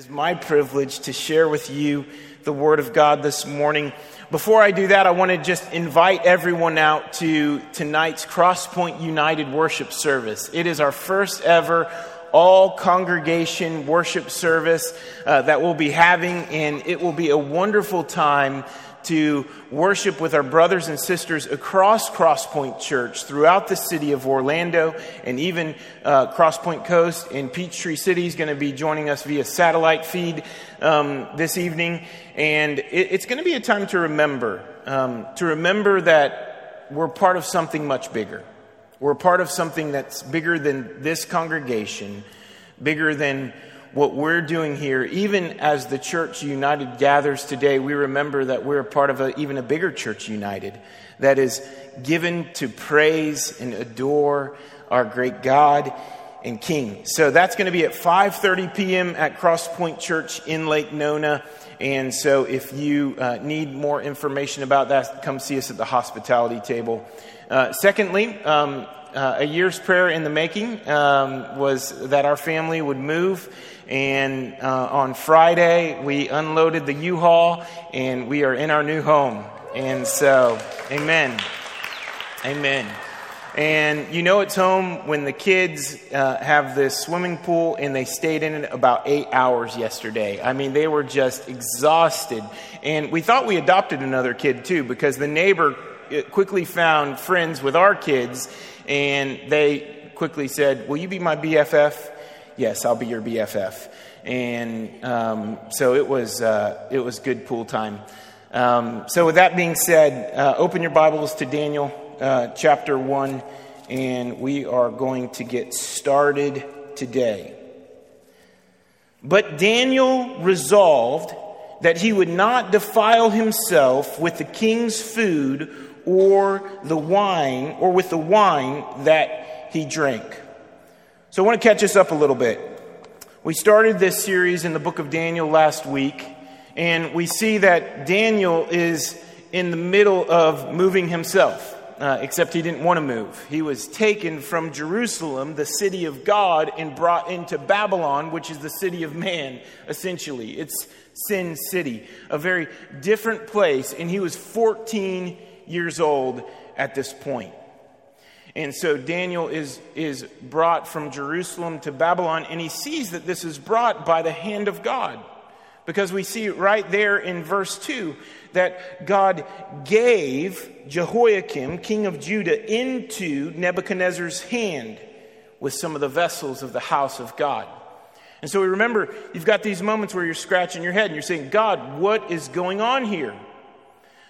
is my privilege to share with you the Word of God this morning. Before I do that, I want to just invite everyone out to tonight's Crosspoint United worship service. It is our first ever all congregation worship service uh, that we'll be having, and it will be a wonderful time to worship with our brothers and sisters across Crosspoint Church throughout the city of Orlando and even uh, Crosspoint Coast and Peachtree City is going to be joining us via satellite feed um, this evening. And it, it's going to be a time to remember, um, to remember that we're part of something much bigger. We're part of something that's bigger than this congregation, bigger than what we're doing here, even as the Church United gathers today, we remember that we're a part of a, even a bigger Church United that is given to praise and adore our great God and King. So that's going to be at 5:30 p.m. at Crosspoint Church in Lake Nona. And so if you uh, need more information about that, come see us at the hospitality table. Uh, secondly, um, uh, a year's prayer in the making um, was that our family would move. And uh, on Friday, we unloaded the U Haul and we are in our new home. And so, amen. Amen. And you know it's home when the kids uh, have this swimming pool and they stayed in it about eight hours yesterday. I mean, they were just exhausted. And we thought we adopted another kid too because the neighbor uh, quickly found friends with our kids and they quickly said, Will you be my BFF? Yes, I'll be your BFF. And um, so it was, uh, it was good pool time. Um, so, with that being said, uh, open your Bibles to Daniel uh, chapter 1, and we are going to get started today. But Daniel resolved that he would not defile himself with the king's food or the wine, or with the wine that he drank. So I want to catch us up a little bit. We started this series in the book of Daniel last week, and we see that Daniel is in the middle of moving himself. Uh, except he didn't want to move. He was taken from Jerusalem, the city of God, and brought into Babylon, which is the city of man, essentially. It's Sin City, a very different place. And he was 14 years old at this point. And so Daniel is, is brought from Jerusalem to Babylon, and he sees that this is brought by the hand of God. Because we see right there in verse 2 that God gave Jehoiakim, king of Judah, into Nebuchadnezzar's hand with some of the vessels of the house of God. And so we remember, you've got these moments where you're scratching your head and you're saying, God, what is going on here?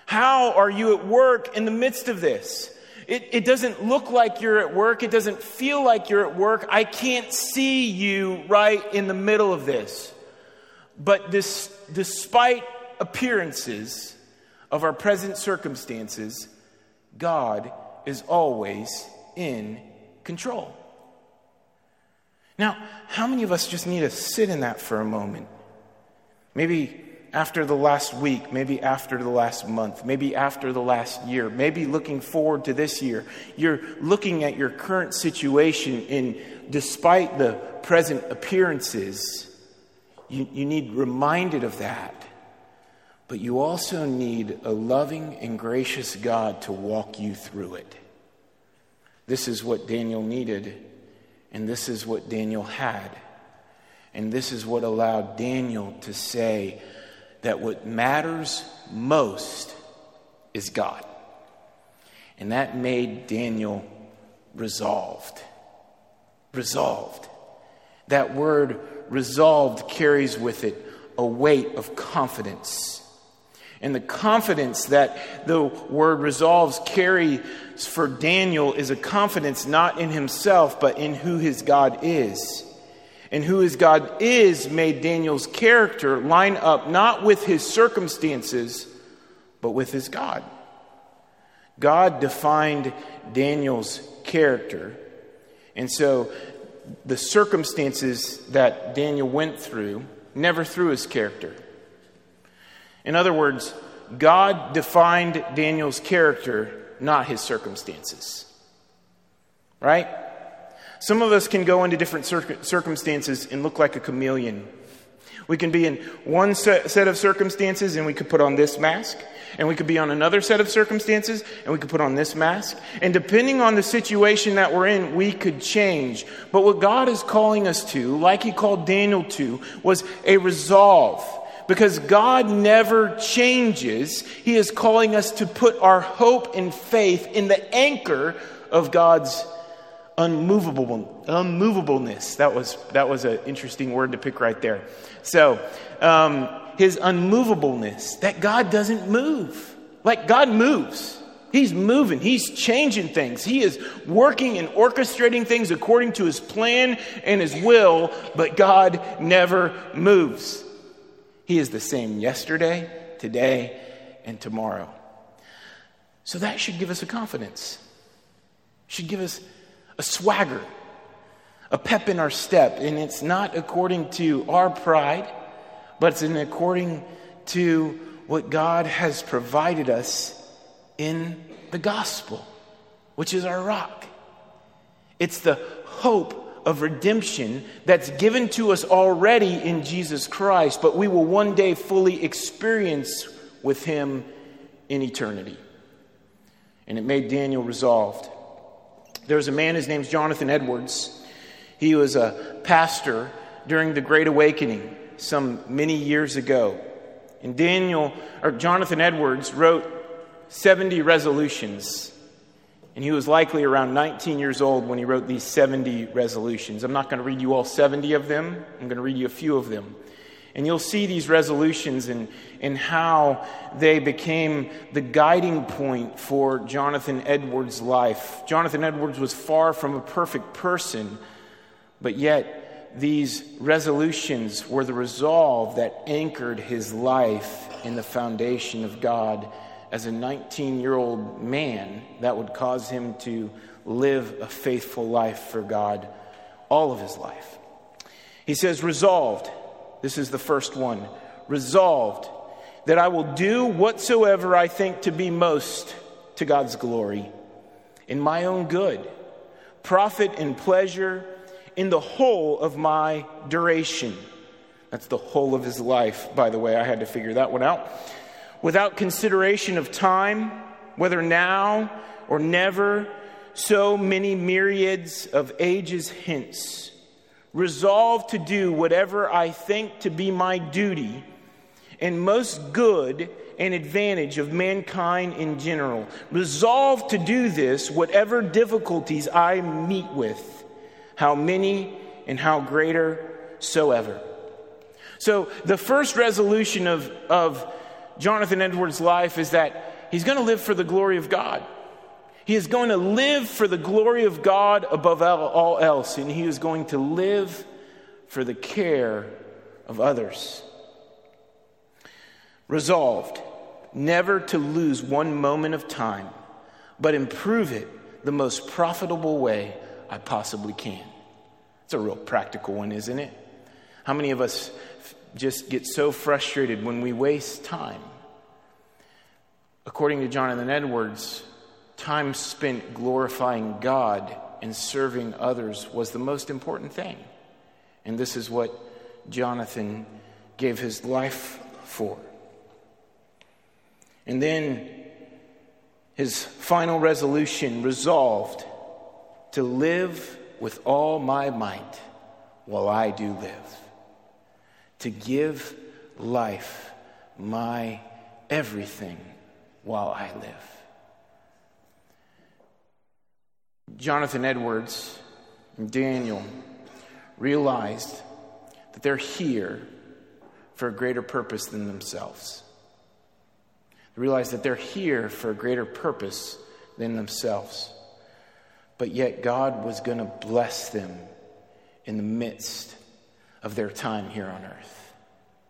How are you at work in the midst of this? It, it, doesn't look like you're at work. It doesn't feel like you're at work. I can't see you right in the middle of this. But this, despite appearances of our present circumstances, God is always in control. Now, how many of us just need to sit in that for a moment? Maybe after the last week, maybe after the last month, maybe after the last year, maybe looking forward to this year. You're looking at your current situation, and despite the present appearances, you, you need reminded of that. But you also need a loving and gracious God to walk you through it. This is what Daniel needed, and this is what Daniel had. And this is what allowed Daniel to say, that what matters most is God. And that made Daniel resolved. Resolved. That word resolved carries with it a weight of confidence. And the confidence that the word resolves carries for Daniel is a confidence not in himself, but in who his God is and who his God is made Daniel's character line up not with his circumstances, but with his God. God defined Daniel's character. And so the circumstances that Daniel went through never threw his character. In other words, God defined Daniel's character, not his circumstances. Right? Some of us can go into different circumstances and look like a chameleon. We can be in one set of circumstances and we could put on this mask. And we could be on another set of circumstances and we could put on this mask. And depending on the situation that we're in, we could change. But what God is calling us to, like He called Daniel to, was a resolve. Because God never changes, He is calling us to put our hope and faith in the anchor of God's unmovable, unmovableness. That was, that was an interesting word to pick right there. So, um, his unmovableness, that God doesn't move. Like God moves. He's moving, He's changing things. He is working and orchestrating things according to His plan and His will, but God never moves. He is the same yesterday, today, and tomorrow. So that should give us a confidence, should give us a swagger, a pep in our step. And it's not according to our pride, but it's in according to what God has provided us in the gospel, which is our rock. It's the hope of redemption that's given to us already in Jesus Christ, but we will one day fully experience with Him in eternity. And it made Daniel resolved. There was a man, his name's Jonathan Edwards. He was a pastor during the Great Awakening some many years ago. And Daniel, or Jonathan Edwards, wrote 70 resolutions. And he was likely around 19 years old when he wrote these 70 resolutions. I'm not going to read you all 70 of them, I'm going to read you a few of them. And you'll see these resolutions and, and how they became the guiding point for Jonathan Edwards' life. Jonathan Edwards was far from a perfect person, but yet these resolutions were the resolve that anchored his life in the foundation of God as a 19 year old man that would cause him to live a faithful life for God all of his life. He says, resolved this is the first one. Resolved that I will do whatsoever I think to be most to God's glory, in my own good, profit and pleasure in the whole of my duration. That's the whole of his life, by the way. I had to figure that one out. Without consideration of time, whether now or never, so many myriads of ages hence resolved to do whatever I think to be my duty and most good and advantage of mankind in general. Resolved to do this, whatever difficulties I meet with, how many and how greater soever. So, the first resolution of, of Jonathan Edwards' life is that he's going to live for the glory of God. He is going to live for the glory of God above all else, and he is going to live for the care of others. Resolved never to lose one moment of time, but improve it the most profitable way I possibly can. It's a real practical one, isn't it? How many of us just get so frustrated when we waste time? According to Jonathan Edwards, time spent glorifying God and serving others was the most important thing. And this is what Jonathan gave his life for. And then his final resolution resolved to live with all my might while I do live, to give life my everything while I live. Jonathan Edwards and Daniel realized that they're here for a greater purpose than themselves. They realized that they're here for a greater purpose than themselves. But yet, God was going to bless them in the midst of their time here on earth.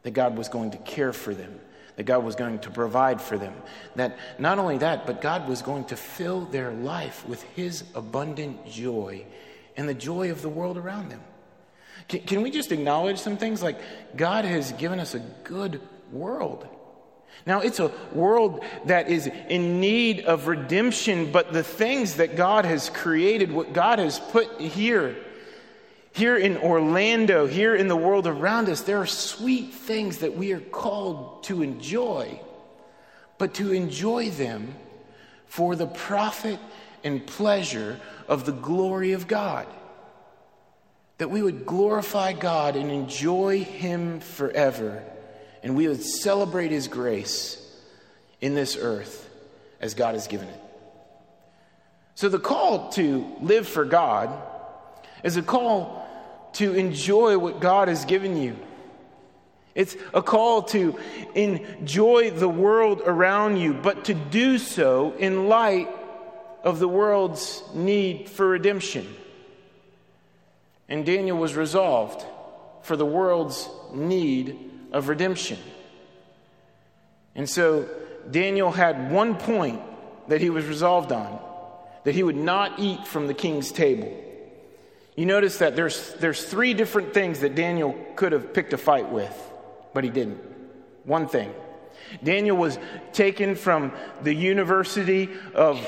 That God was going to care for them that God was going to provide for them. That not only that, but God was going to fill their life with His abundant joy and the joy of the world around them. Can, can we just acknowledge some things like God has given us a good world? Now, it's a world that is in need of redemption, but the things that God has created, what God has put here, Here in Orlando, here in the world around us, there are sweet things that we are called to enjoy, but to enjoy them for the profit and pleasure of the glory of God. That we would glorify God and enjoy Him forever, and we would celebrate His grace in this earth as God has given it. So, the call to live for God is a call to enjoy what God has given you. It's a call to enjoy the world around you, but to do so in light of the world's need for redemption. And Daniel was resolved for the world's need of redemption. And so Daniel had one point that he was resolved on that he would not eat from the king's table. You notice that there's, there's three different things that Daniel could have picked a fight with, but he didn't. One thing. Daniel was taken from the University of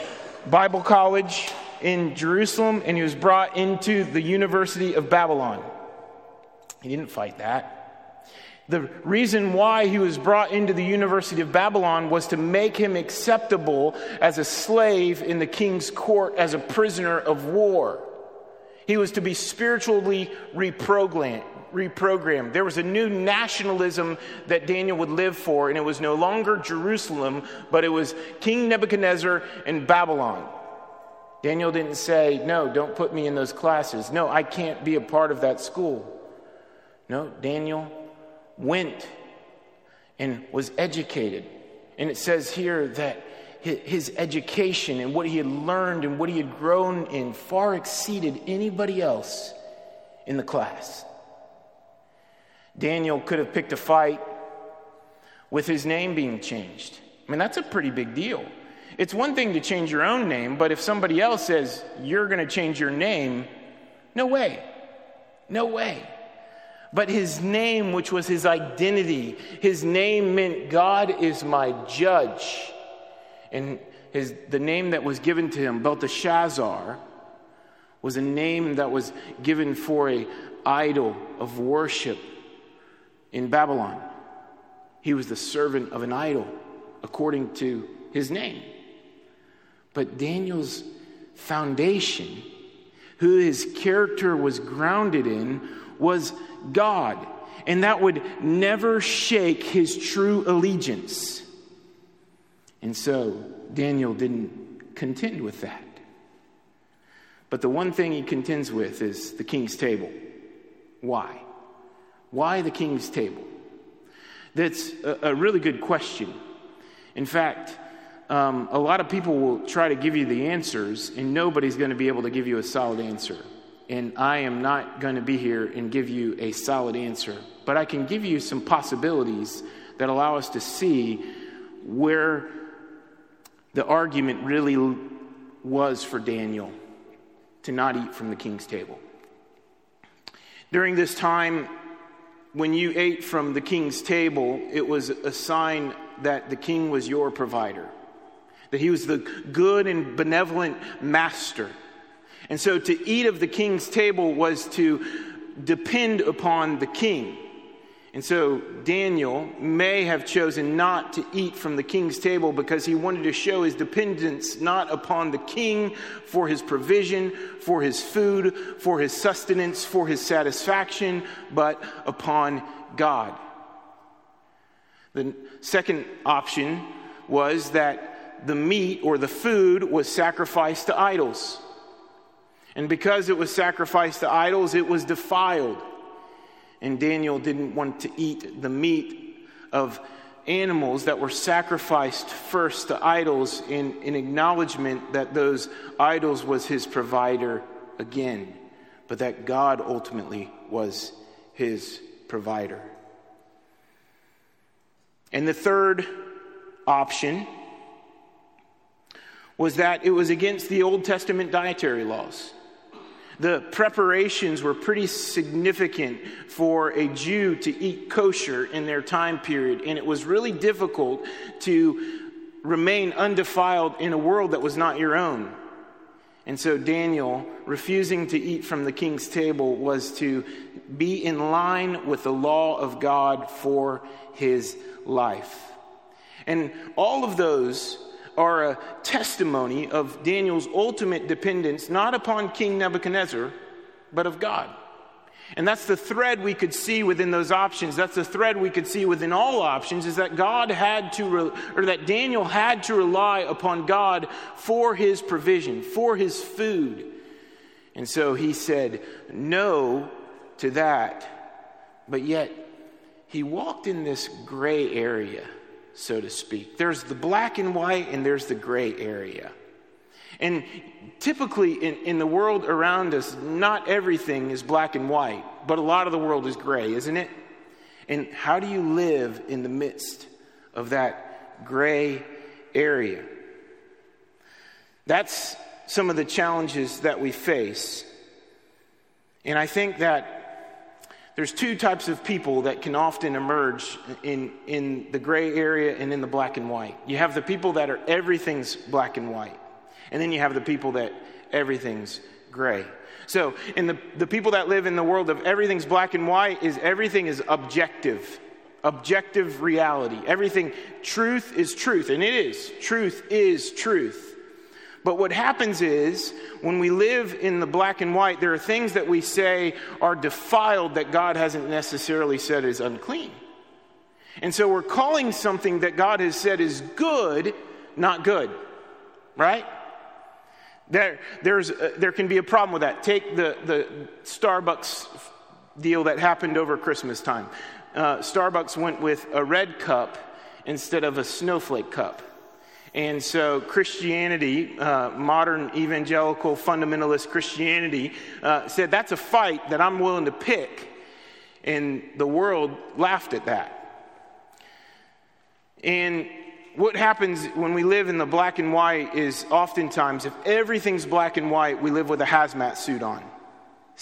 Bible College in Jerusalem and he was brought into the University of Babylon. He didn't fight that. The reason why he was brought into the University of Babylon was to make him acceptable as a slave in the king's court as a prisoner of war. He was to be spiritually reprogrammed. reprogrammed. There was a new nationalism that Daniel would live for, and it was no longer Jerusalem, but it was King Nebuchadnezzar and Babylon. Daniel didn't say, No, don't put me in those classes. No, I can't be a part of that school. No, Daniel went and was educated. And it says here that his education and what he had learned and what he had grown in far exceeded anybody else in the class. Daniel could have picked a fight with his name being changed. I mean, that's a pretty big deal. It's one thing to change your own name, but if somebody else says, you're going to change your name, no way. No way. But his name, which was his identity, his name meant God is my judge. And his, the name that was given to him, Belteshazzar, was a name that was given for a idol of worship in Babylon. He was the servant of an idol, according to his name. But Daniel's foundation, who his character was grounded in, was God. And that would never shake his true allegiance. And so Daniel didn't contend with that. But the one thing he contends with is the king's table. Why? Why the king's table? That's a, a really good question. In fact, um, a lot of people will try to give you the answers, and nobody's going to be able to give you a solid answer. And I am not going to be here and give you a solid answer, but I can give you some possibilities that allow us to see where the argument really was for Daniel to not eat from the king's table. During this time, when you ate from the king's table, it was a sign that the king was your provider that he was the good and benevolent master. And so to eat of the king's table was to depend upon the king. And so Daniel may have chosen not to eat from the king's table because he wanted to show his dependence not upon the king for his provision, for his food, for his sustenance, for his satisfaction, but upon God. The second option was that the meat or the food was sacrificed to idols. And because it was sacrificed to idols, it was defiled. And Daniel didn't want to eat the meat of animals that were sacrificed first to idols in, in acknowledgement that those idols was his provider again, but that God ultimately was his provider. And the third option was that it was against the Old Testament dietary laws. The preparations were pretty significant for a Jew to eat kosher in their time period, and it was really difficult to remain undefiled in a world that was not your own. And so Daniel, refusing to eat from the king's table, was to be in line with the law of God for his life. And all of those are a testimony of Daniel's ultimate dependence not upon King Nebuchadnezzar, but of God. And that's the thread we could see within those options. That's the thread we could see within all options is that God had to, re- or that Daniel had to rely upon God for his provision, for his food. And so he said no to that. But yet, he walked in this gray area, so to speak. There's the black and white, and there's the gray area. And typically in, in the world around us, not everything is black and white, but a lot of the world is gray, isn't it? And how do you live in the midst of that gray area? That's some of the challenges that we face. And I think that there's two types of people that can often emerge in, in the gray area and in the black and white. You have the people that are everything's black and white. And then you have the people that everything's gray. So, in the, the people that live in the world of everything's black and white, is everything is objective. Objective reality. Everything, truth is truth, and it is. Truth is truth. But what happens is, when we live in the black and white, there are things that we say are defiled that God hasn't necessarily said is unclean. And so we're calling something that God has said is good, not good. Right? There, there's, uh, there can be a problem with that. Take the, the Starbucks deal that happened over Christmas time. Uh, Starbucks went with a red cup instead of a snowflake cup. And so, Christianity, uh, modern evangelical fundamentalist Christianity, uh, said that's a fight that I'm willing to pick. And the world laughed at that. And what happens when we live in the black and white is oftentimes, if everything's black and white, we live with a hazmat suit on,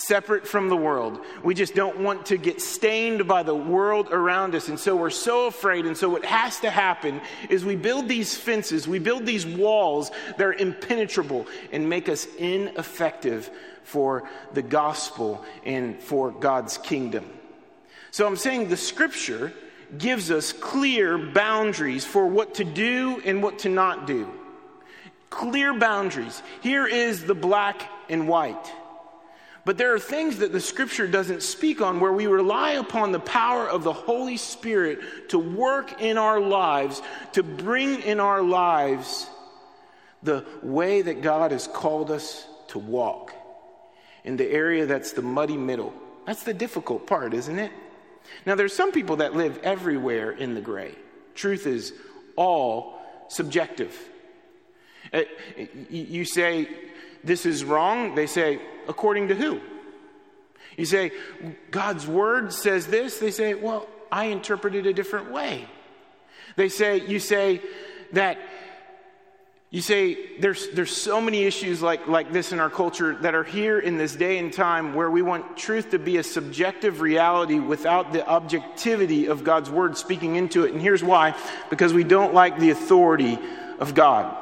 separate from the world. We just don't want to get stained by the world around us. And so we're so afraid. And so what has to happen is we build these fences, we build these walls that are impenetrable and make us ineffective for the gospel and for God's kingdom. So I'm saying the scripture gives us clear boundaries for what to do and what to not do. Clear boundaries. Here is the black and white. But there are things that the scripture doesn't speak on where we rely upon the power of the Holy Spirit to work in our lives, to bring in our lives the way that God has called us to walk. In the area that's the muddy middle. That's the difficult part, isn't it? Now, there's some people that live everywhere in the gray. Truth is all subjective. Uh, you say, this is wrong. They say, according to who? You say, God's word says this. They say, well, I interpret it a different way. They say, you say that you say there's, there's so many issues like, like this in our culture that are here in this day and time where we want truth to be a subjective reality without the objectivity of God's word speaking into it. And here's why because we don't like the authority of God.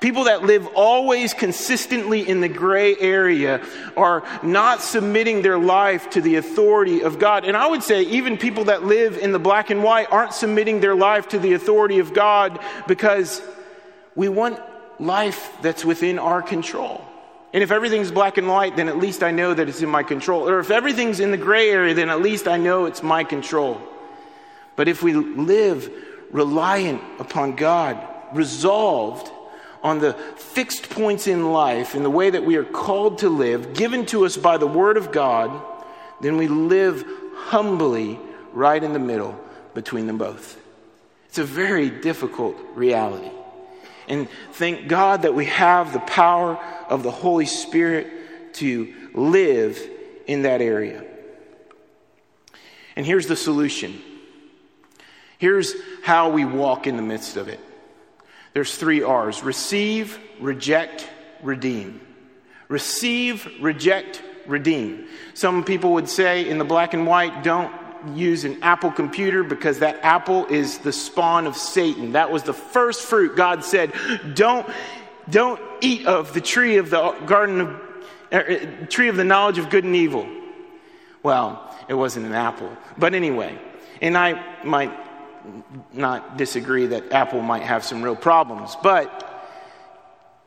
People that live always consistently in the gray area are not submitting their life to the authority of God. And I would say, even people that live in the black and white aren't submitting their life to the authority of God because we want life that's within our control. And if everything's black and white, then at least I know that it's in my control. Or if everything's in the gray area, then at least I know it's my control. But if we live reliant upon God, resolved on the fixed points in life, in the way that we are called to live, given to us by the Word of God, then we live humbly right in the middle between them both. It's a very difficult reality. And thank God that we have the power of the Holy Spirit to live in that area. And here's the solution. Here's how we walk in the midst of it. There's three R's receive, reject, redeem. Receive, reject, redeem. Some people would say in the black and white, don't use an Apple computer because that apple is the spawn of Satan. That was the first fruit God said, don't don't eat of the tree of the garden of, er, tree of the knowledge of good and evil. Well, it wasn't an apple. But anyway, and I might not disagree that Apple might have some real problems, but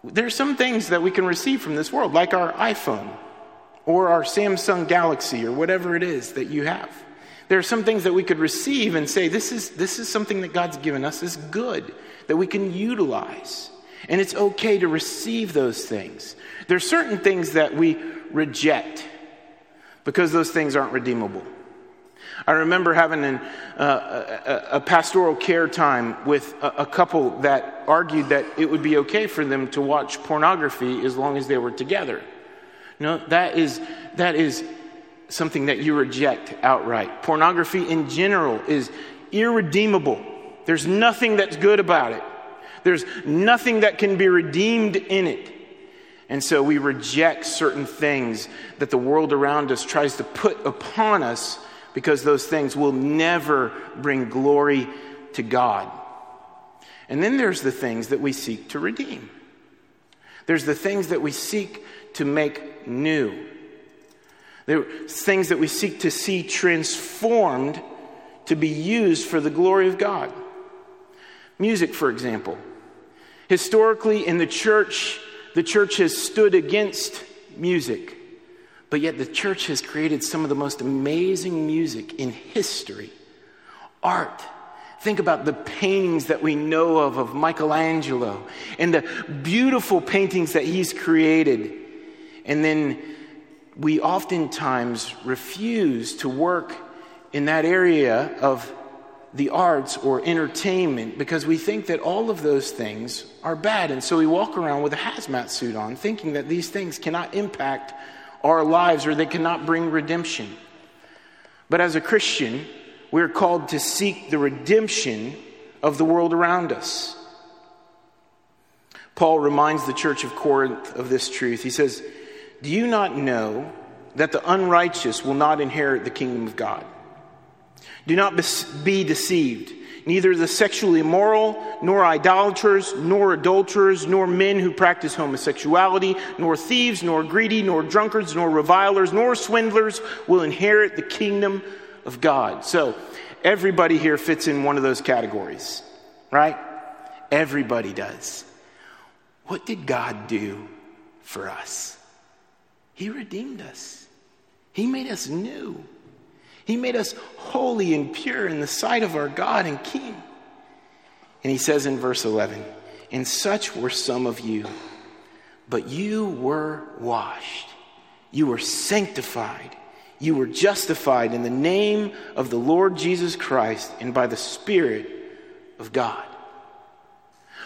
there's some things that we can receive from this world, like our iPhone or our Samsung Galaxy or whatever it is that you have. There are some things that we could receive and say, this is, this is something that God's given us is good, that we can utilize. And it's okay to receive those things. There are certain things that we reject because those things aren't redeemable. I remember having an, uh, a, pastoral care time with a, a couple that argued that it would be okay for them to watch pornography as long as they were together. No, that is, that is something that you reject outright. Pornography in general is irredeemable. There's nothing that's good about it, there's nothing that can be redeemed in it. And so we reject certain things that the world around us tries to put upon us because those things will never bring glory to God. And then there's the things that we seek to redeem. There's the things that we seek to make new. There's things that we seek to see transformed to be used for the glory of God. Music, for example. Historically, in the church, the church has stood against music. But yet, the church has created some of the most amazing music in history. Art. Think about the paintings that we know of of Michelangelo and the beautiful paintings that he's created. And then we oftentimes refuse to work in that area of the arts or entertainment because we think that all of those things are bad. And so we walk around with a hazmat suit on, thinking that these things cannot impact our lives or they cannot bring redemption. But as a Christian, we're called to seek the redemption of the world around us. Paul reminds the church of Corinth of this truth. He says, Do you not know that the unrighteous will not inherit the kingdom of God? Do not be deceived. Neither the sexually immoral, nor idolaters, nor adulterers, nor men who practice homosexuality, nor thieves, nor greedy, nor drunkards, nor revilers, nor swindlers will inherit the kingdom of God. So, everybody here fits in one of those categories, right? Everybody does. What did God do for us? He redeemed us, He made us new. He made us holy and pure in the sight of our God and King. And he says in verse 11, And such were some of you, but you were washed, you were sanctified, you were justified in the name of the Lord Jesus Christ and by the Spirit of God.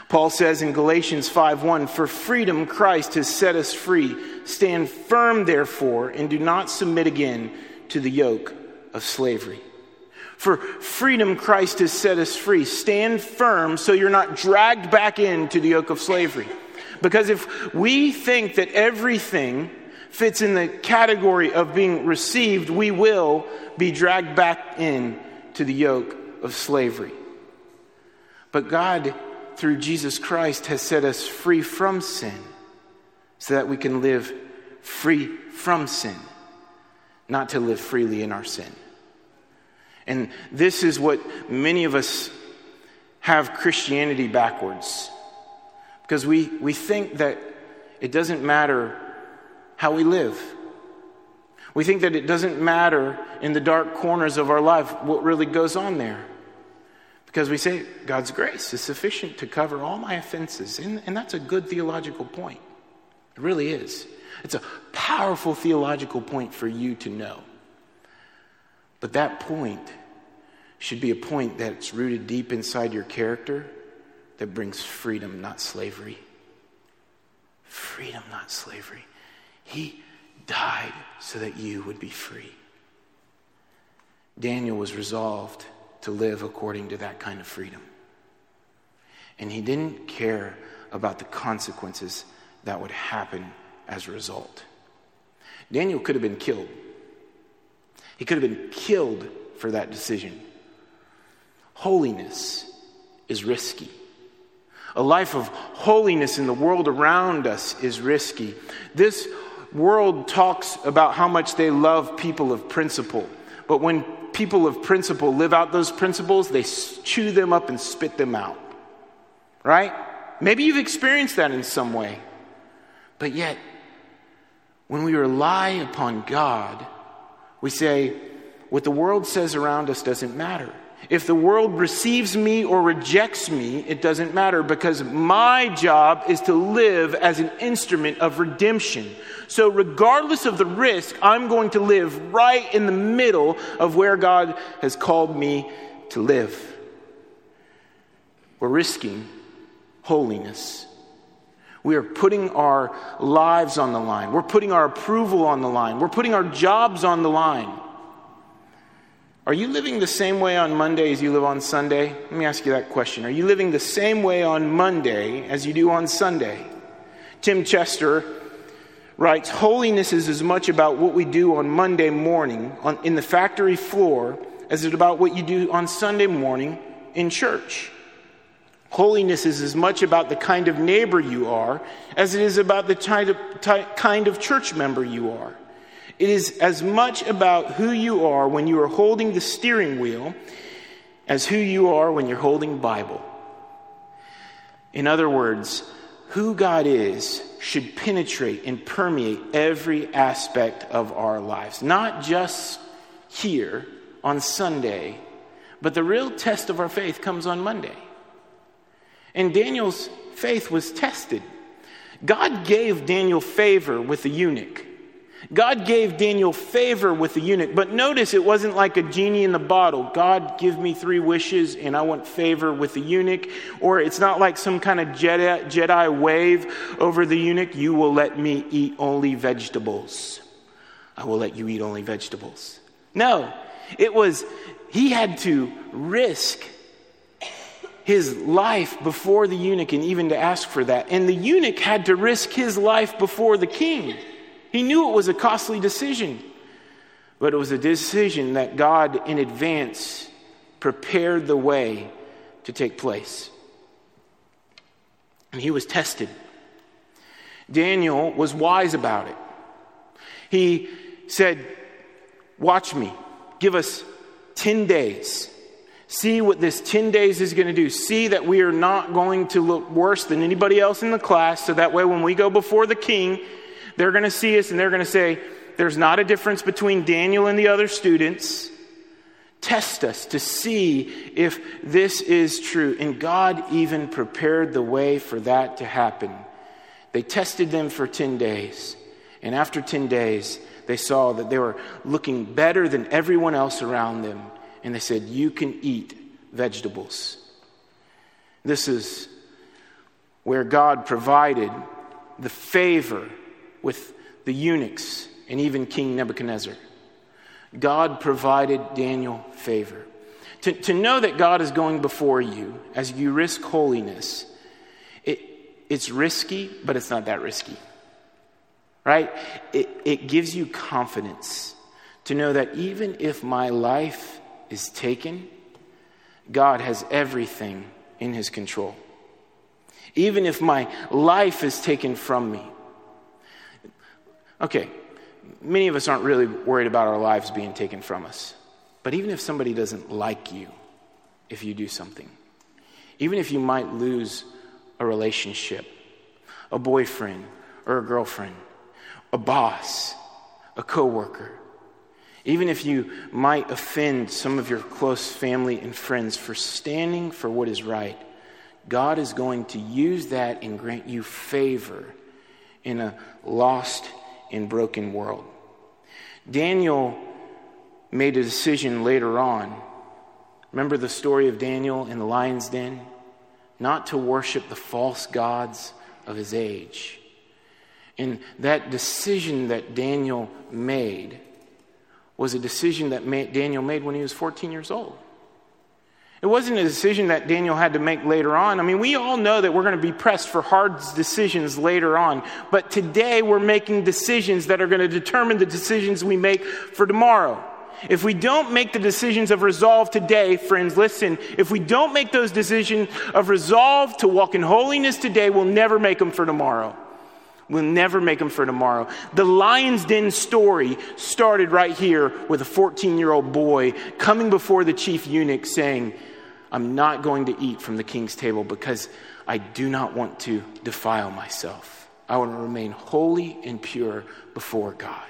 Paul says in Galatians 5:1, "For freedom Christ has set us free. Stand firm therefore and do not submit again to the yoke of slavery. For freedom, Christ has set us free. Stand firm so you're not dragged back into the yoke of slavery. Because if we think that everything fits in the category of being received, we will be dragged back in to the yoke of slavery. But God, through Jesus Christ, has set us free from sin so that we can live free from sin not to live freely in our sin. And this is what many of us have Christianity backwards. Because we, we think that it doesn't matter how we live. We think that it doesn't matter in the dark corners of our life what really goes on there. Because we say God's grace is sufficient to cover all my offenses. And, and that's a good theological point. It really is. It's a powerful theological point for you to know. But that point should be a point that's rooted deep inside your character that brings freedom, not slavery. Freedom, not slavery. He died so that you would be free. Daniel was resolved to live according to that kind of freedom. And he didn't care about the consequences that would happen as a result. Daniel could have been killed. He could have been killed for that decision. Holiness is risky. A life of holiness in the world around us is risky. This world talks about how much they love people of principle. But when people of principle live out those principles, they chew them up and spit them out. Right? Maybe you've experienced that in some way. But yet, when we rely upon God, we say, what the world says around us doesn't matter. If the world receives me or rejects me, it doesn't matter because my job is to live as an instrument of redemption. So, regardless of the risk, I'm going to live right in the middle of where God has called me to live. We're risking holiness. We are putting our lives on the line. We're putting our approval on the line. We're putting our jobs on the line. Are you living the same way on Monday as you live on Sunday? Let me ask you that question. Are you living the same way on Monday as you do on Sunday? Tim Chester writes Holiness is as much about what we do on Monday morning on, in the factory floor as it about what you do on Sunday morning in church. Holiness is as much about the kind of neighbor you are as it is about the kind of, kind of church member you are. It is as much about who you are when you are holding the steering wheel as who you are when you're holding Bible. In other words, who God is should penetrate and permeate every aspect of our lives, not just here on Sunday, but the real test of our faith comes on Monday. And Daniel's faith was tested. God gave Daniel favor with the eunuch. God gave Daniel favor with the eunuch, but notice it wasn't like a genie in the bottle. God, give me three wishes and I want favor with the eunuch. Or it's not like some kind of Jedi, Jedi wave over the eunuch. You will let me eat only vegetables. I will let you eat only vegetables. No, it was, he had to risk his life before the eunuch and even to ask for that. And the eunuch had to risk his life before the king. He knew it was a costly decision, but it was a decision that God in advance prepared the way to take place. And he was tested. Daniel was wise about it. He said, Watch me, give us 10 days. See what this 10 days is going to do. See that we are not going to look worse than anybody else in the class, so that way when we go before the king, they're going to see us and they're going to say, There's not a difference between Daniel and the other students. Test us to see if this is true. And God even prepared the way for that to happen. They tested them for 10 days. And after 10 days, they saw that they were looking better than everyone else around them. And they said, You can eat vegetables. This is where God provided the favor with the eunuchs and even King Nebuchadnezzar. God provided Daniel favor. To, to know that God is going before you as you risk holiness, it, it's risky, but it's not that risky. Right? It, it gives you confidence to know that even if my life is taken, God has everything in his control. Even if my life is taken from me, Okay, many of us aren't really worried about our lives being taken from us. But even if somebody doesn't like you, if you do something, even if you might lose a relationship, a boyfriend or a girlfriend, a boss, a coworker, even if you might offend some of your close family and friends for standing for what is right, God is going to use that and grant you favor in a lost and broken world. Daniel made a decision later on. Remember the story of Daniel in the lion's den? Not to worship the false gods of his age. And that decision that Daniel made was a decision that Daniel made when he was 14 years old. It wasn't a decision that Daniel had to make later on. I mean, we all know that we're going to be pressed for hard decisions later on. But today we're making decisions that are going to determine the decisions we make for tomorrow. If we don't make the decisions of resolve today, friends, listen, if we don't make those decisions of resolve to walk in holiness today, we'll never make them for tomorrow. We'll never make them for tomorrow. The Lion's Den story started right here with a 14 year old boy coming before the chief eunuch saying, I'm not going to eat from the king's table because I do not want to defile myself. I want to remain holy and pure before God.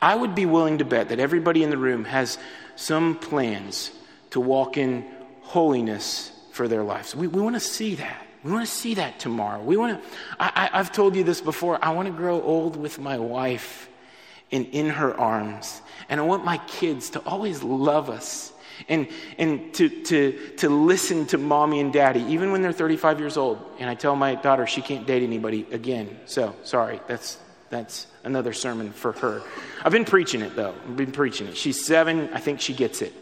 I would be willing to bet that everybody in the room has some plans to walk in holiness for their lives. We, we want to see that. We want to see that tomorrow. We want to, I, I've told you this before. I want to grow old with my wife and in her arms. And I want my kids to always love us and, and to, to, to listen to mommy and daddy, even when they're 35 years old. And I tell my daughter she can't date anybody again. So, sorry, that's, that's another sermon for her. I've been preaching it, though. I've been preaching it. She's seven. I think she gets it.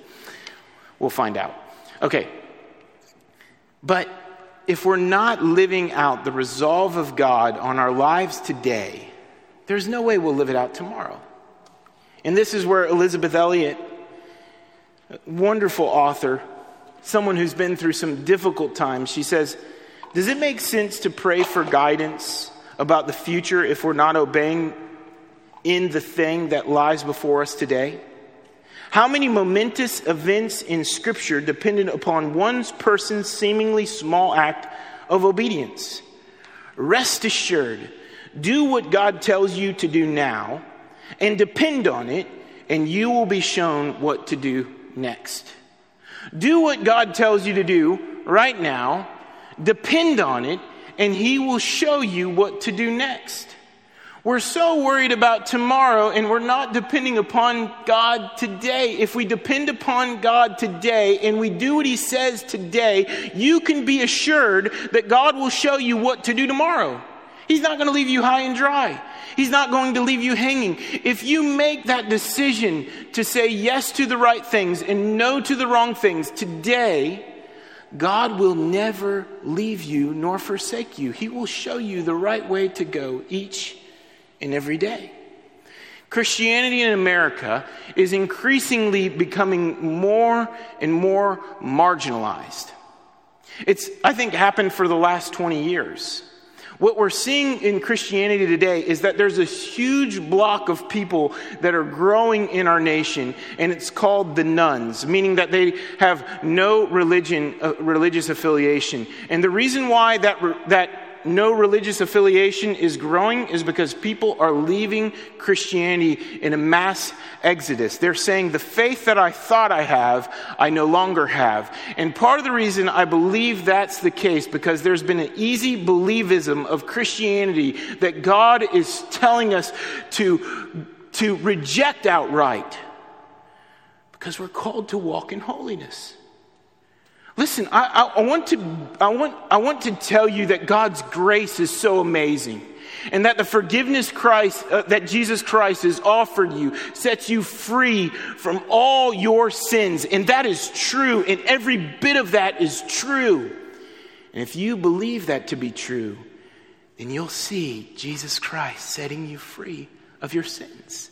We'll find out. Okay. But if we're not living out the resolve of God on our lives today, there's no way we'll live it out tomorrow. And this is where Elisabeth Elliot, wonderful author, someone who's been through some difficult times, she says, Does it make sense to pray for guidance about the future if we're not obeying in the thing that lies before us today? How many momentous events in Scripture depended upon one person's seemingly small act of obedience? Rest assured, do what God tells you to do now and depend on it, and you will be shown what to do next. Do what God tells you to do right now, depend on it, and He will show you what to do next. We're so worried about tomorrow and we're not depending upon God today. If we depend upon God today and we do what He says today, you can be assured that God will show you what to do tomorrow. He's not going to leave you high and dry. He's not going to leave you hanging. If you make that decision to say yes to the right things and no to the wrong things today, God will never leave you nor forsake you. He will show you the right way to go each and every day. Christianity in America is increasingly becoming more and more marginalized. It's, I think, happened for the last 20 years. What we're seeing in Christianity today is that there's a huge block of people that are growing in our nation, and it's called the nones, meaning that they have no religion, uh, religious affiliation. And the reason why that, that no religious affiliation is growing is because people are leaving Christianity in a mass exodus. They're saying, the faith that I thought I have, I no longer have. And part of the reason I believe that's the case, because there's been an easy believism of Christianity that God is telling us to, to reject outright. Because we're called to walk in holiness. Listen, I, I, I, want to, I, want, I want to tell you that God's grace is so amazing. And that the forgiveness Christ, uh, that Jesus Christ has offered you sets you free from all your sins. And that is true. And every bit of that is true. And if you believe that to be true, then you'll see Jesus Christ setting you free of your sins.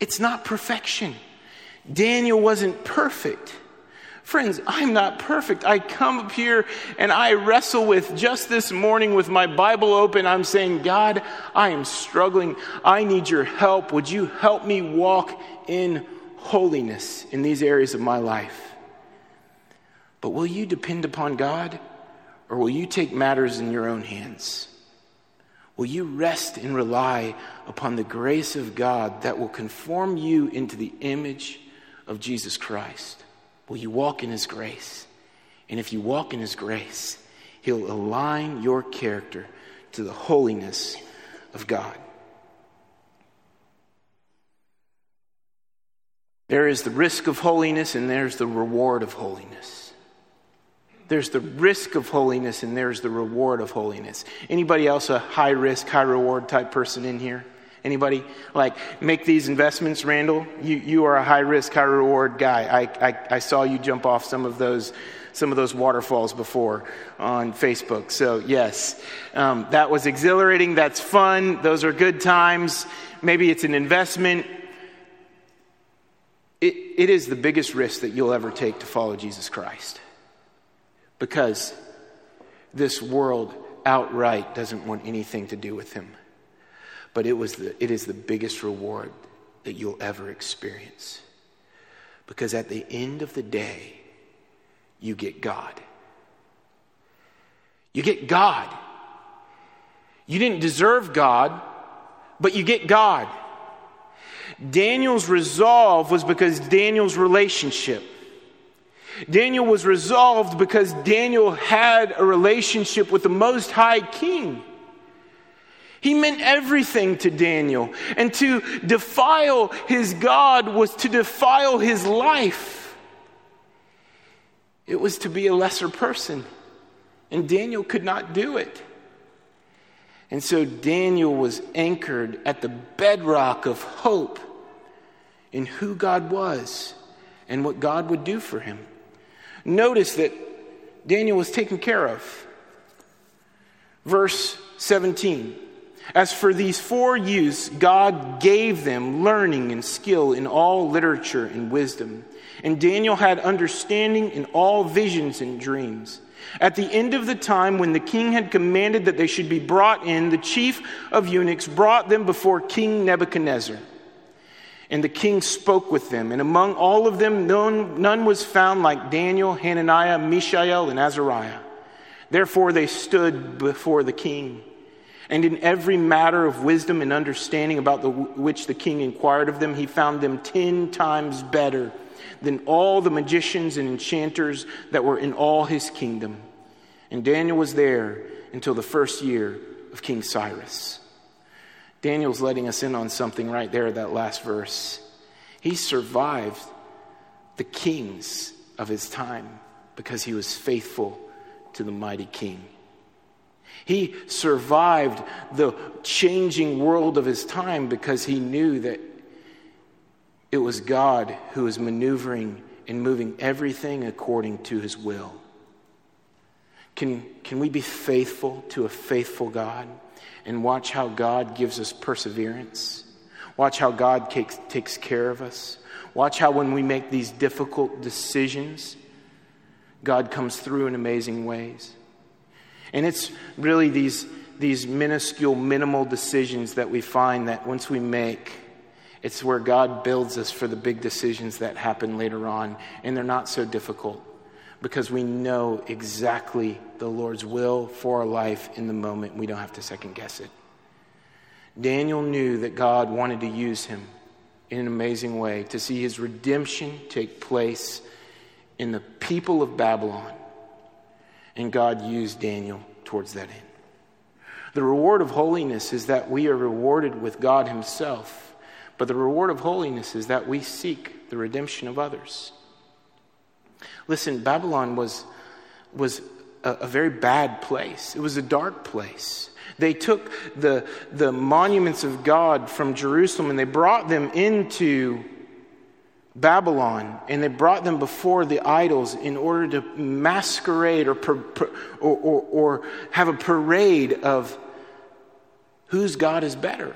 It's not perfection. Daniel wasn't perfect. Friends, I'm not perfect. I come up here and I wrestle with just this morning with my Bible open. I'm saying, God, I am struggling. I need your help. Would you help me walk in holiness in these areas of my life? But will you depend upon God or will you take matters in your own hands? Will you rest and rely upon the grace of God that will conform you into the image of Jesus Christ? Will you walk in His grace? And if you walk in His grace, He'll align your character to the holiness of God. There is the risk of holiness and there's the reward of holiness. There's the risk of holiness and there's the reward of holiness. Anybody else a high risk, high reward type person in here? Anybody like make these investments, Randall? You, you are a high risk, high reward guy. I, I, I saw you jump off some of those some of those waterfalls before on Facebook. So yes, um, that was exhilarating. That's fun. Those are good times. Maybe it's an investment. it, it is the biggest risk that you'll ever take to follow Jesus Christ. Because this world outright doesn't want anything to do with him. But it, was the, it is the biggest reward that you'll ever experience. Because at the end of the day, you get God. You get God. You didn't deserve God, but you get God. Daniel's resolve was because Daniel's relationship. Daniel was resolved because Daniel had a relationship with the Most High King. He meant everything to Daniel. And to defile his God was to defile his life. It was to be a lesser person. And Daniel could not do it. And so Daniel was anchored at the bedrock of hope in who God was and what God would do for him. Notice that Daniel was taken care of. Verse 17. As for these four youths, God gave them learning and skill in all literature and wisdom. And Daniel had understanding in all visions and dreams. At the end of the time, when the king had commanded that they should be brought in, the chief of eunuchs brought them before King Nebuchadnezzar. And the king spoke with them, and among all of them, none, none was found like Daniel, Hananiah, Mishael, and Azariah. Therefore, they stood before the king. And in every matter of wisdom and understanding about the, which the king inquired of them, he found them ten times better than all the magicians and enchanters that were in all his kingdom. And Daniel was there until the first year of King Cyrus. Daniel's letting us in on something right there, that last verse. He survived the kings of his time because he was faithful to the mighty king. He survived the changing world of his time because he knew that it was God who was maneuvering and moving everything according to his will. Can, can we be faithful to a faithful God? and watch how God gives us perseverance. Watch how God takes, takes care of us. Watch how when we make these difficult decisions, God comes through in amazing ways. And it's really these, these minuscule, minimal decisions that we find that once we make, it's where God builds us for the big decisions that happen later on, and they're not so difficult because we know exactly the Lord's will for our life in the moment. We don't have to second guess it. Daniel knew that God wanted to use him in an amazing way to see his redemption take place in the people of Babylon. And God used Daniel towards that end. The reward of holiness is that we are rewarded with God Himself, but the reward of holiness is that we seek the redemption of others. Listen, Babylon was, was a, a very bad place, it was a dark place. They took the, the monuments of God from Jerusalem and they brought them into Babylon and they brought them before the idols in order to masquerade or, or, or, or have a parade of whose God is better.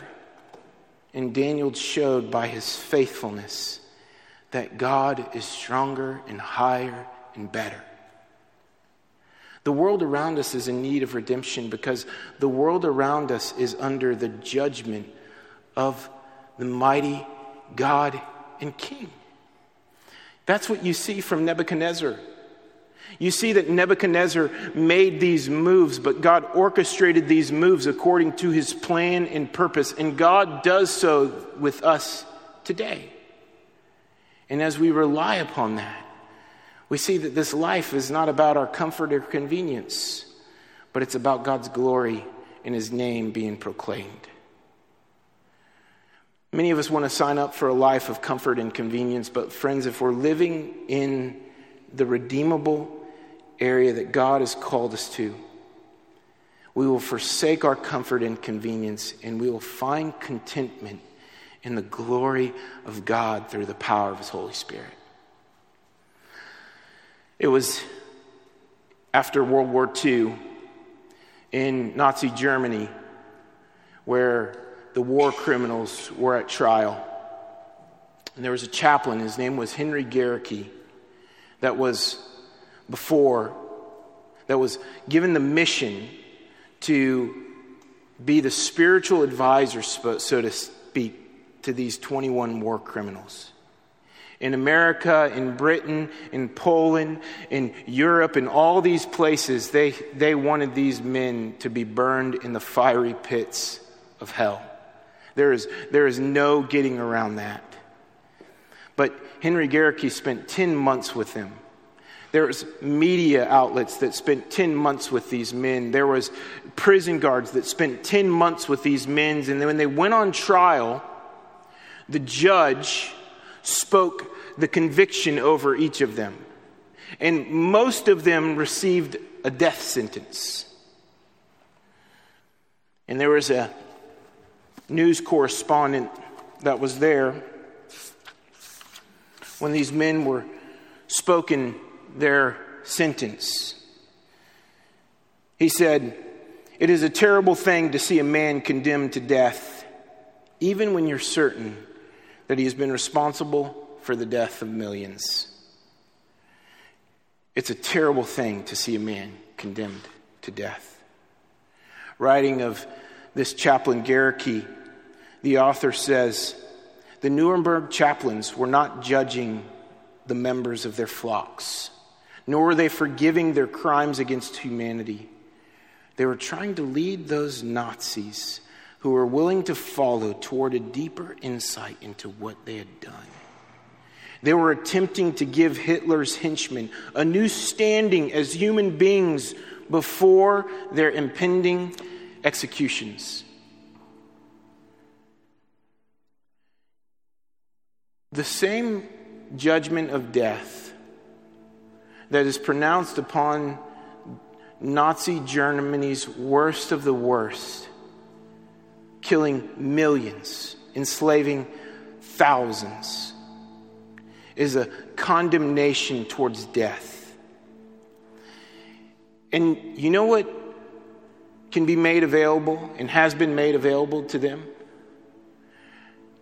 And Daniel showed by his faithfulness that God is stronger and higher and better. The world around us is in need of redemption because the world around us is under the judgment of the mighty God and King. That's what you see from Nebuchadnezzar. You see that Nebuchadnezzar made these moves, but God orchestrated these moves according to his plan and purpose, and God does so with us today. And as we rely upon that, we see that this life is not about our comfort or convenience, but it's about God's glory and His name being proclaimed. Many of us want to sign up for a life of comfort and convenience, but friends, if we're living in the redeemable area that God has called us to, we will forsake our comfort and convenience and we will find contentment in the glory of God through the power of His Holy Spirit. It was after World War II in Nazi Germany where the war criminals were at trial. And there was a chaplain, his name was Henry Gerecke, that was before, that was given the mission to be the spiritual advisor, so to speak, to these 21 war criminals. In America, in Britain, in Poland, in Europe, in all these places, they, they wanted these men to be burned in the fiery pits of hell. There is, there is no getting around that. But Henry Gerecke spent 10 months with them. There was media outlets that spent 10 months with these men. There was prison guards that spent 10 months with these men. And then when they went on trial, the judge spoke the conviction over each of them. And most of them received a death sentence. And there was a news correspondent that was there when these men were spoken their sentence. He said, It is a terrible thing to see a man condemned to death, even when you're certain that he has been responsible for the death of millions. It's a terrible thing to see a man condemned to death. Writing of this chaplain Gerecke, the author says, The Nuremberg chaplains were not judging the members of their flocks, nor were they forgiving their crimes against humanity. They were trying to lead those Nazis who were willing to follow toward a deeper insight into what they had done. They were attempting to give Hitler's henchmen a new standing as human beings before their impending executions. The same judgment of death that is pronounced upon Nazi Germany's worst of the worst, killing millions, enslaving thousands, is a condemnation towards death. And you know what can be made available and has been made available to them?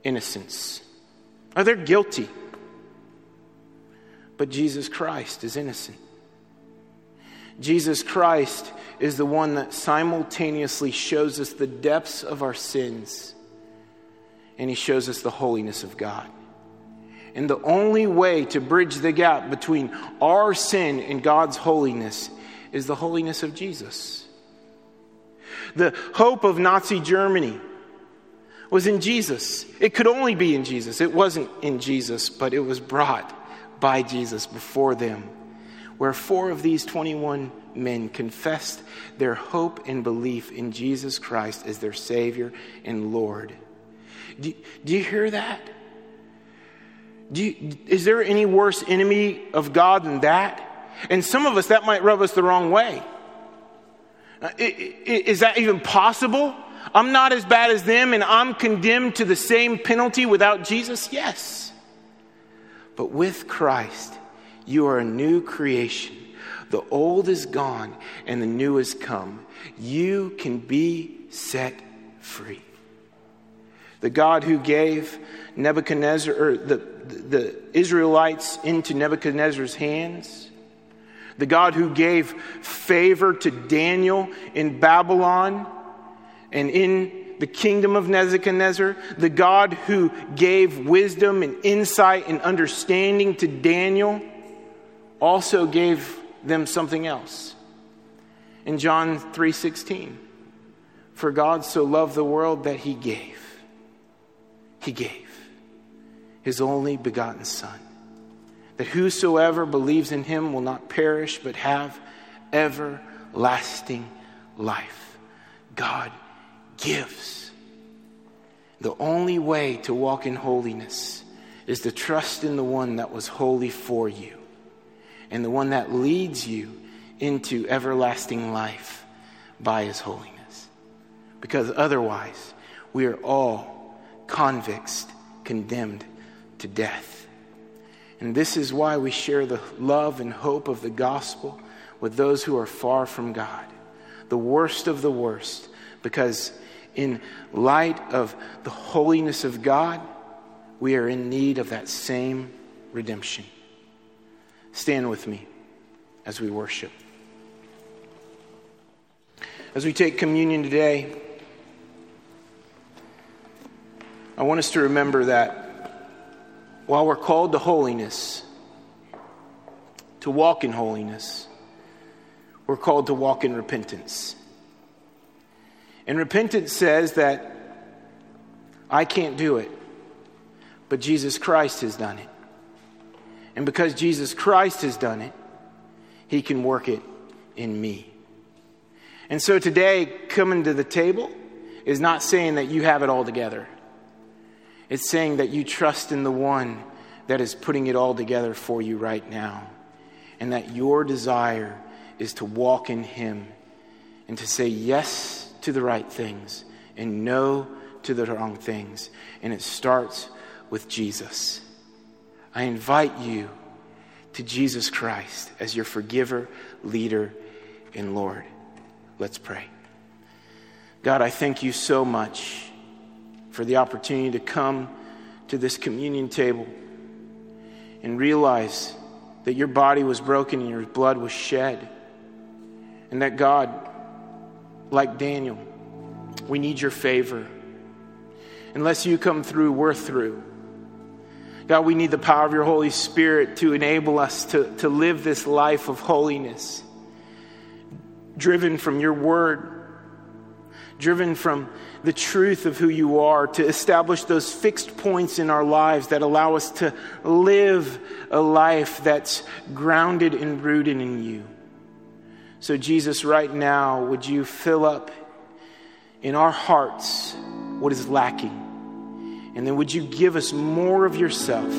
Innocence. Are they guilty? But Jesus Christ is innocent. Jesus Christ is the one that simultaneously shows us the depths of our sins and he shows us the holiness of God. And the only way to bridge the gap between our sin and God's holiness is the holiness of Jesus. The hope of Nazi Germany was in Jesus. It could only be in Jesus. It wasn't in Jesus, but it was brought by Jesus before them, where four of these 21 men confessed their hope and belief in Jesus Christ as their Savior and Lord. Do, do you hear that? You, is there any worse enemy of God than that? And some of us, that might rub us the wrong way. Uh, is that even possible? I'm not as bad as them and I'm condemned to the same penalty without Jesus? Yes. But with Christ, you are a new creation. The old is gone and the new has come. You can be set free. The God who gave Nebuchadnezzar, or the, the Israelites into Nebuchadnezzar's hands, the God who gave favor to Daniel in Babylon and in the kingdom of Nebuchadnezzar, the God who gave wisdom and insight and understanding to Daniel, also gave them something else. In John 3:16, for God so loved the world that he gave. He gave his only begotten son that whosoever believes in him will not perish but have everlasting life. God gives. The only way to walk in holiness is to trust in the one that was holy for you and the one that leads you into everlasting life by his holiness. Because otherwise, we are all convicts condemned to death. And this is why we share the love and hope of the gospel with those who are far from God, the worst of the worst, because in light of the holiness of God, we are in need of that same redemption. Stand with me as we worship. As we take communion today, I want us to remember that while we're called to holiness, to walk in holiness, we're called to walk in repentance. And repentance says that I can't do it, but Jesus Christ has done it. And because Jesus Christ has done it, he can work it in me. And so today, coming to the table is not saying that you have it all together. It's saying that you trust in the one that is putting it all together for you right now. And that your desire is to walk in Him and to say yes to the right things and no to the wrong things. And it starts with Jesus. I invite you to Jesus Christ as your forgiver, leader, and Lord. Let's pray. God, I thank you so much for the opportunity to come to this communion table and realize that your body was broken and your blood was shed. And that God, like Daniel, we need your favor. Unless you come through, we're through. God, we need the power of your Holy Spirit to enable us to, to live this life of holiness, driven from your word driven from the truth of who you are, to establish those fixed points in our lives that allow us to live a life that's grounded and rooted in you. So, Jesus, right now, would you fill up in our hearts what is lacking? And then would you give us more of yourself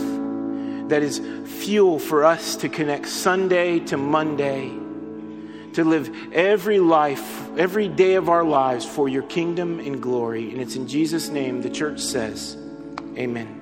that is fuel for us to connect Sunday to Monday to live every life, every day of our lives for your kingdom and glory. And it's in Jesus' name the church says, Amen.